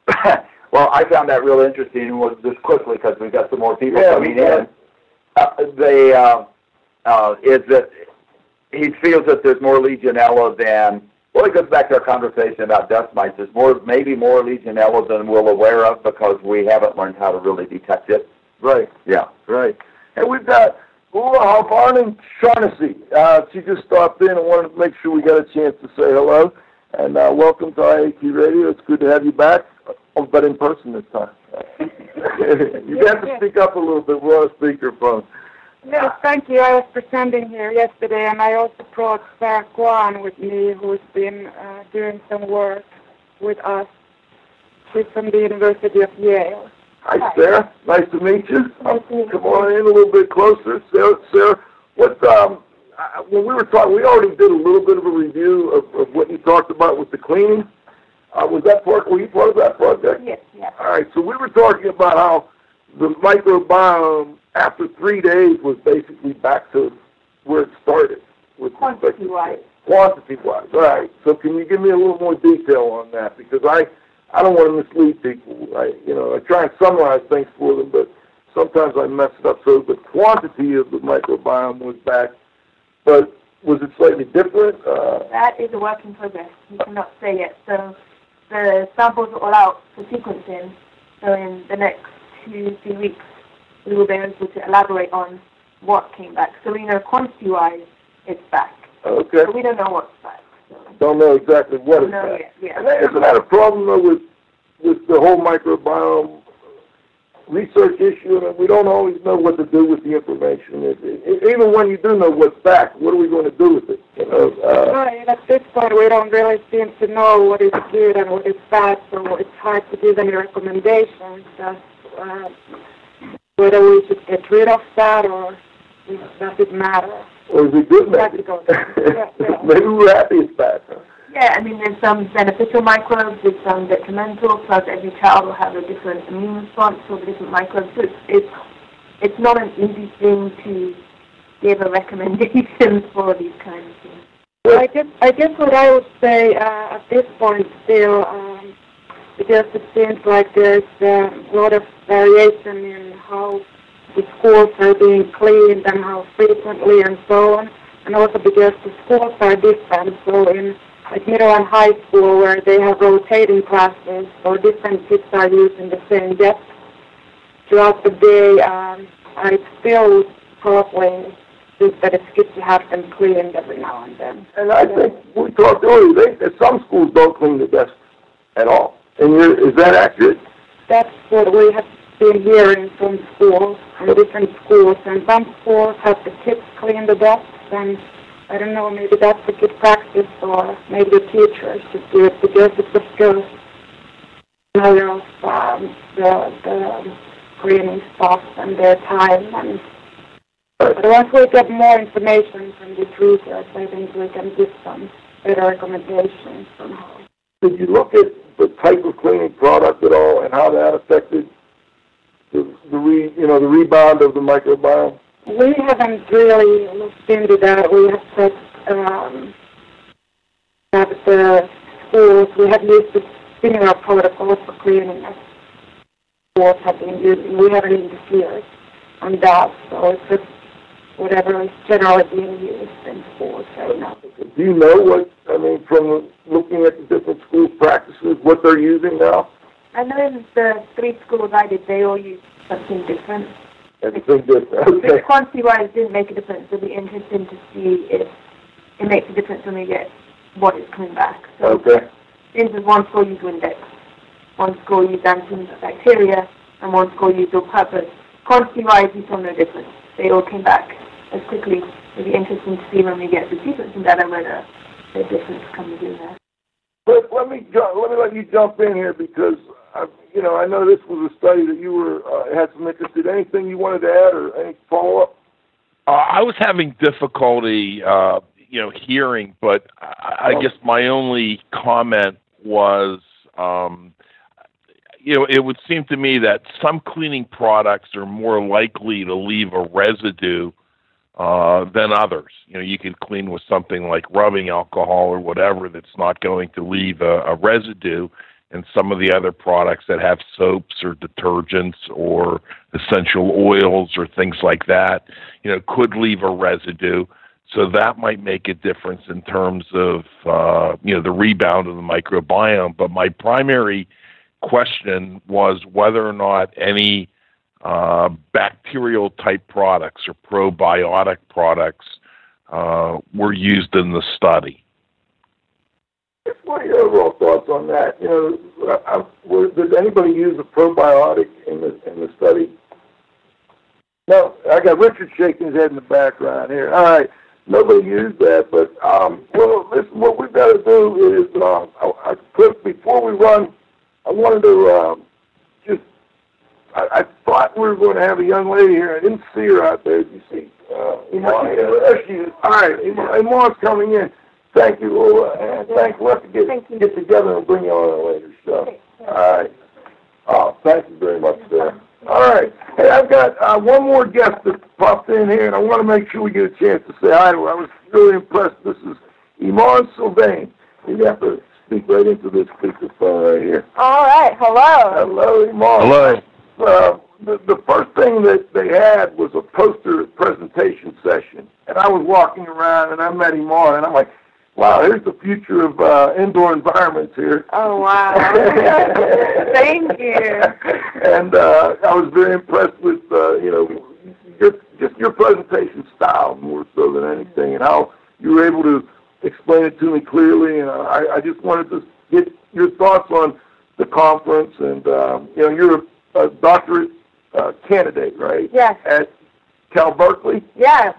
well, I found that real interesting, and was just quickly because we've got some more people Yeah, coming in. Uh, they uh, uh, is that he feels that there's more Legionella than. Well, it goes back to our conversation about dust mites. There's more, maybe more Legionella than we're aware of because we haven't learned how to really detect it. Right. Yeah. Right. And we've got Ulla Haverinen Shaughnessy. Uh, she just stopped in and wanted to make sure we got a chance to say hello. And uh, welcome to IAQ Radio. It's good to have you back, oh, but in person this time. you have to speak up a little bit. We're on a speakerphone. Yes, thank you. I was presenting here yesterday, and I also brought Sarah Kwan with me, who's been uh, doing some work with us. She's from the University of Yale. Hi, Sarah. Nice to meet you. Nice to meet you. Come on in a little bit closer, Sarah. Sarah, what um, uh, when we were talking, we already did a little bit of a review of, of what you talked about with the cleaning. uh, was that part? Were you part of that project? Yes, yes. All right. So we were talking about how the microbiome after three days was basically back to where it started. With Quantity-wise. Quantity-wise. All right. So can you give me a little more detail on that? Because I, I don't want to mislead people. I, you know, I try and summarize things for them, but sometimes I mess it up. So the quantity of the microbiome was back, but was it slightly different? Uh, That is a work in progress. We cannot say yet. So the samples are all out for sequencing. So in the next two, three weeks, we will be able to elaborate on what came back. So we know quantity-wise, it's back. okay. But we don't know what's back. So Don't know exactly what is back. yet. And Yeah. that, isn't that a problem though with with the whole microbiome research issue? Mean, we don't always know what to do with the information. It, it, even when you do know what's back, what are we going to do with it? You know, uh, Right, at this point, we don't really seem to know what is good and what is bad, so it's hard to give any recommendations as uh, whether we should get rid of that or does it matter. or is it good maybe? Yeah, yeah. maybe we're happy it's back. Huh? Yeah, I mean, there's some beneficial microbes, there's some detrimental, plus every child will have a different immune response to the different microbes. So it's, it's, it's not an easy thing to give a recommendation for these kinds of things. I guess, I guess what I would say uh, at this point still, um, because it seems like there's uh, a lot of variation in how the schools are being cleaned and how frequently and so on, and also because the schools are different. So in like middle and high school where they have rotating classes, so different kids are using the same depth throughout the day, um, I still probably think that it's good to have them cleaned every now and then. And I think we talked earlier. They, that some schools don't clean the desks at all. And you're, is that accurate? That's what we have been hearing from schools, from different schools, and some schools have the kids clean the desks, and I don't know, maybe that's a good practice, or maybe the teachers should do it, because it's a skill matter of um, the, the cleaning staff and their time, and but once we get more information from this research, I think we can give some better recommendations on how. Did you look at the type of cleaning product at all and how that affected the, the re, you know, the rebound of the microbiome? We haven't really looked into that. We have checked um, at the schools. We have used the similar protocols for cleaning as schools have been using. We haven't interfered on that, so it's just whatever is generally being used in schools right now. Do you know what, I mean, from looking at the different school practices, what they're using now? I know in the three schools I did, they all used something different. Everything different, The okay. quantity-wise didn't make a difference. It'll be interesting to see if it makes a difference when we get what is coming back. So, Okay, for instance, one school used Windex, one school used antibacteria, and one school used all-purpose. Quantity-wise, we saw no difference. They all came back as quickly. It'll be interesting to see when we get the sequencing data whether the difference comes in there. but let me, ju- let me let you jump in here because, I, you know, I know this was a study that you were, uh, had some interest in. Anything you wanted to add or any follow-up? Uh, I was having difficulty, uh, you know, hearing, but I, I guess my only comment was, um, you know, it would seem to me that some cleaning products are more likely to leave a residue uh, than others. You know, you could clean with something like rubbing alcohol or whatever that's not going to leave a, a residue. And some of the other products that have soaps or detergents or essential oils or things like that, you know, could leave a residue. So that might make a difference in terms of, uh, you know, the rebound of the microbiome. But my primary question was whether or not any uh, bacterial type products or probiotic products uh, were used in the study. What are your overall thoughts on that? You know, I, I, did anybody use a probiotic in the in the study? No, I got Richard shaking his head in the background here. All right, nobody used that, but um, well, listen, what we've got to do is, um, I, I put before we run, I wanted to um, just, I, I thought we were going to have a young lady here. I didn't see her out there. You see? Uh, Iman, is. All right, Iman, Iman's coming in. Thank you, Lola, and thanks. We'll have to get, Thank you. get together and bring you on a later show. Okay. All right. Oh, thank you very much, sir. All right. Hey, I've got uh, one more guest that popped in here, and I want to make sure we get a chance to say hi to her. I was really impressed. This is Iman Sylvain. You have to speak right into this speakerphone right here. All right. Hello. Hello, Iman. Hello. Uh, the, the first thing that they had was a poster presentation session, and I was walking around and I met Iman, and I'm like, wow, here's the future of uh, indoor environments here. Oh wow. Thank you. And uh, I was very impressed with uh, you know your, just your presentation style more so than anything, and how you were able to explain it to me clearly. And uh, I, I just wanted to get your thoughts on the conference. And um, you know, you're a, a doctorate uh, candidate, right? Yes. At Cal Berkeley.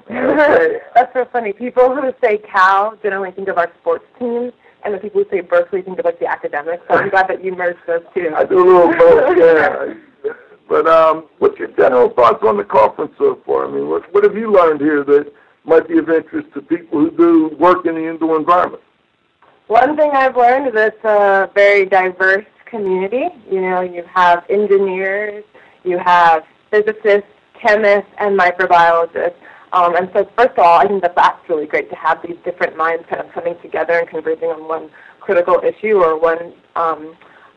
Okay. That's so funny. People who say Cal generally think of our sports teams, and the people who say Berkeley think of like the academics. So I'm glad that you merged those two. I do a little both, yeah. But um, what's your general thoughts on the conference so far? I mean, what what have you learned here that might be of interest to people who do work in the indoor environment? One thing I've learned is it's a very diverse community. You know, you have engineers, you have physicists, chemists, and microbiologists. Um, and so, first of all, I think that that's really great to have these different minds kind of coming together and converging on one critical issue or one um,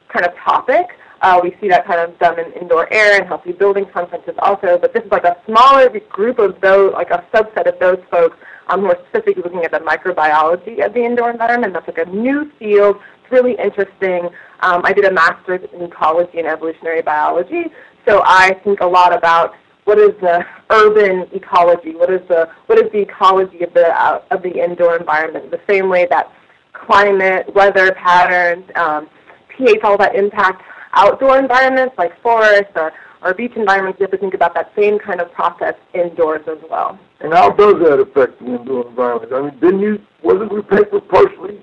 kind of topic. Uh, we see that kind of done in indoor air and healthy building conferences also, but this is like a smaller group of those, like a subset of those folks um, who are specifically looking at the microbiology of the indoor environment. That's like a new field. It's really interesting. Um, I did a master's in ecology and evolutionary biology, so I think a lot about what is the urban ecology? What is the what is the ecology of the uh, of the indoor environment? The same way that climate, weather patterns, um, pH, all that impact outdoor environments like forests or, or beach environments. You have to think about that same kind of process indoors as well. And how does that affect the indoor environment? I mean, didn't you, wasn't your paper partially?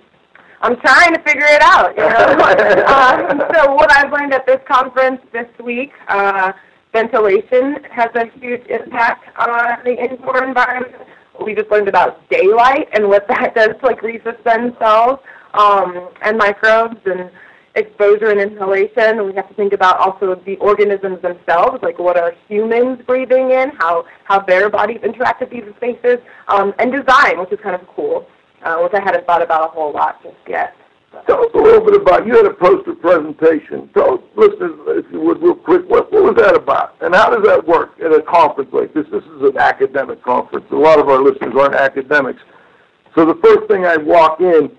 I'm trying to figure it out. You know? um, so what I've learned at this conference this week, uh, ventilation has a huge impact on the indoor environment. We just learned about daylight and what that does to like resuspend cells um, and microbes and exposure and inhalation. We have to think about also the organisms themselves, like what are humans breathing in, how, how their bodies interact with these spaces, um, and design, which is kind of cool, uh, which I hadn't thought about a whole lot just yet. Tell us a little bit about, you had a poster presentation. Tell us, listeners, if you would, real quick, what, what was that about? And how does that work at a conference like this? This is an academic conference. A lot of our listeners aren't academics. So the first thing I walk in,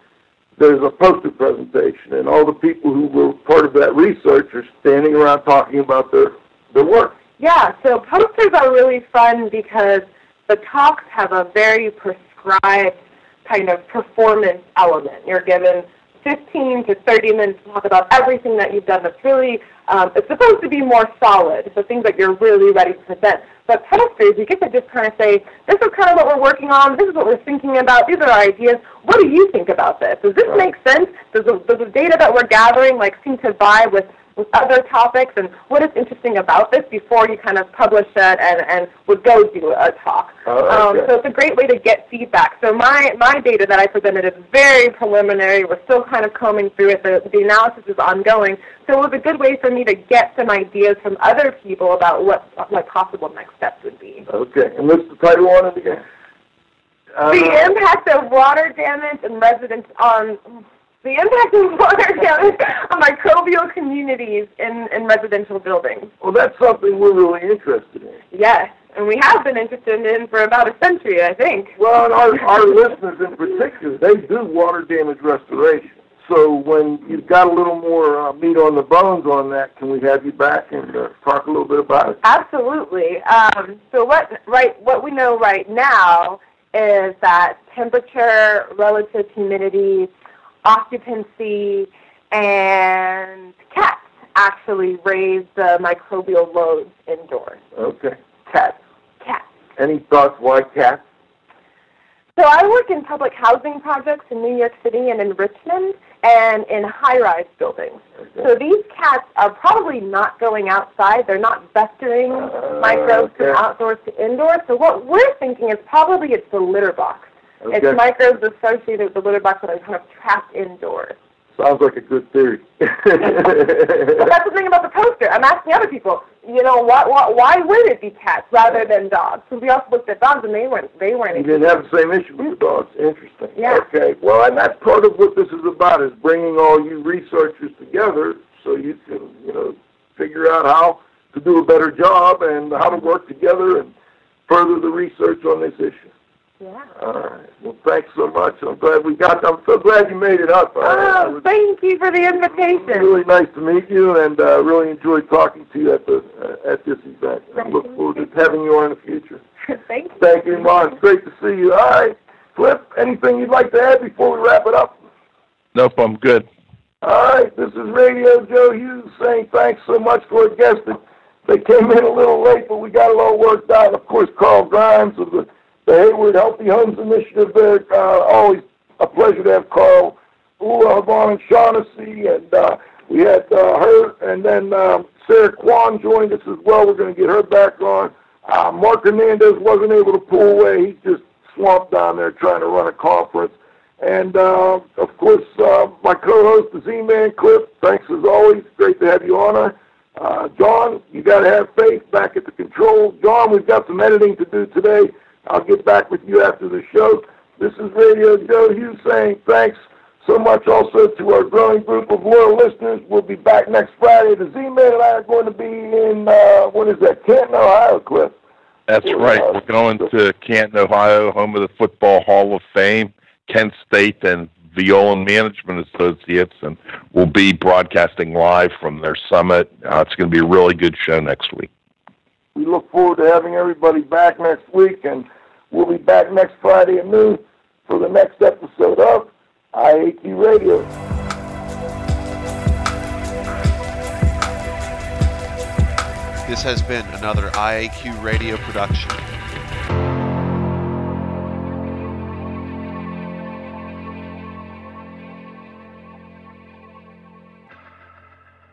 there's a poster presentation, and all the people who were part of that research are standing around talking about their, their work. Yeah, so posters are really fun because the talks have a very prescribed kind of performance element. You're given 15 to 30 minutes to talk about everything that you've done that's really, um, it's supposed to be more solid, so things that you're really ready to present. But posters, you get to just kind of say, this is kind of what we're working on, this is what we're thinking about, these are our ideas, what do you think about this? Does this make sense? Does the, does the data that we're gathering like seem to vibe with with other topics and what is interesting about this before you kind of publish it and, and would go do a talk. Oh, um, so it's a great way to get feedback. So my, my data that I presented is very preliminary. We're still kind of combing through it. The, the analysis is ongoing. So it was a good way for me to get some ideas from other people about what, what possible next steps would be. Okay, and what's the title on it again? Uh, The impact of water damage and residents on the impact of water damage on microbial communities in, in residential buildings. well, that's something we're really interested in. Yes, and we have been interested in for about a century, I think. Well, and our, our listeners in particular, they do water damage restoration. So when you've got a little more uh, meat on the bones on that, can we have you back and uh, talk a little bit about it? Absolutely. Um, so what right what we know right now is that temperature, relative humidity, occupancy, and cats actually raise the microbial loads indoors. Okay. Cats. Cats. Any thoughts why cats? So I work in public housing projects in New York City and in Richmond and in high-rise buildings. So these cats are probably not going outside. They're not vectoring Uh, microbes from outdoors to indoors. So what we're thinking is probably it's the litter box Okay. It's microbes associated with the litter box that are kind of trapped indoors. Sounds like a good theory. But that's the thing about the poster. I'm asking other people, you know, why, why, why would it be cats rather than dogs? Because we also looked at dogs and they weren't, they weren't. You didn't have the same issue with the dogs. Interesting. Yeah. Okay. Well, and that's part of what this is about is bringing all you researchers together so you can, you know, figure out how to do a better job and how to work together and further the research on this issue. Yeah. All right. Well, thanks so much. I'm glad we got. I'm so glad you made it up. It Oh, was thank you for the invitation. really nice to meet you, and uh, really enjoyed talking to you at the uh, at this event. I Thank look you. forward to having you on in the future. thank you. Thank you, Mon. It's great to see you. All right, Cliff. Anything you'd like to add before we wrap it up? Nope, I'm good. All right, this is Radio Joe Hughes saying thanks so much for our guests. They came in a little late, but we got it all worked out. Of course, Carl Grimes of the, the Hayward Healthy Homes Initiative there. Uh, always a pleasure to have Carl, Ulla Havon, and Shaughnessy. And uh, we had uh, her, and then um, Sarah Kwan joined us as well. We're going to get her back on. Uh, Mark Hernandez wasn't able to pull away. He's just swamped down there trying to run a conference. And, uh, of course, uh, my co-host, the Z-Man Cliff, thanks as always. Great to have you on. Uh, Uh, John, you got to have faith back at the control. John, we've got some editing to do today. I'll get back with you after the show. This is Radio Joe Hughes saying thanks so much also to our growing group of loyal listeners. We'll be back next Friday. The Z-Man and I are going to be in, uh, what is that, Canton, Ohio, Cliff? That's right. We're going to Canton, Ohio, home of the Football Hall of Fame, Kent State, and Violand Management Associates, and we'll be broadcasting live from their summit. Uh, it's going to be a really good show next week. We look forward to having everybody back next week, and we'll be back next Friday at noon for the next episode of IAQ Radio. This has been another IAQ radio production.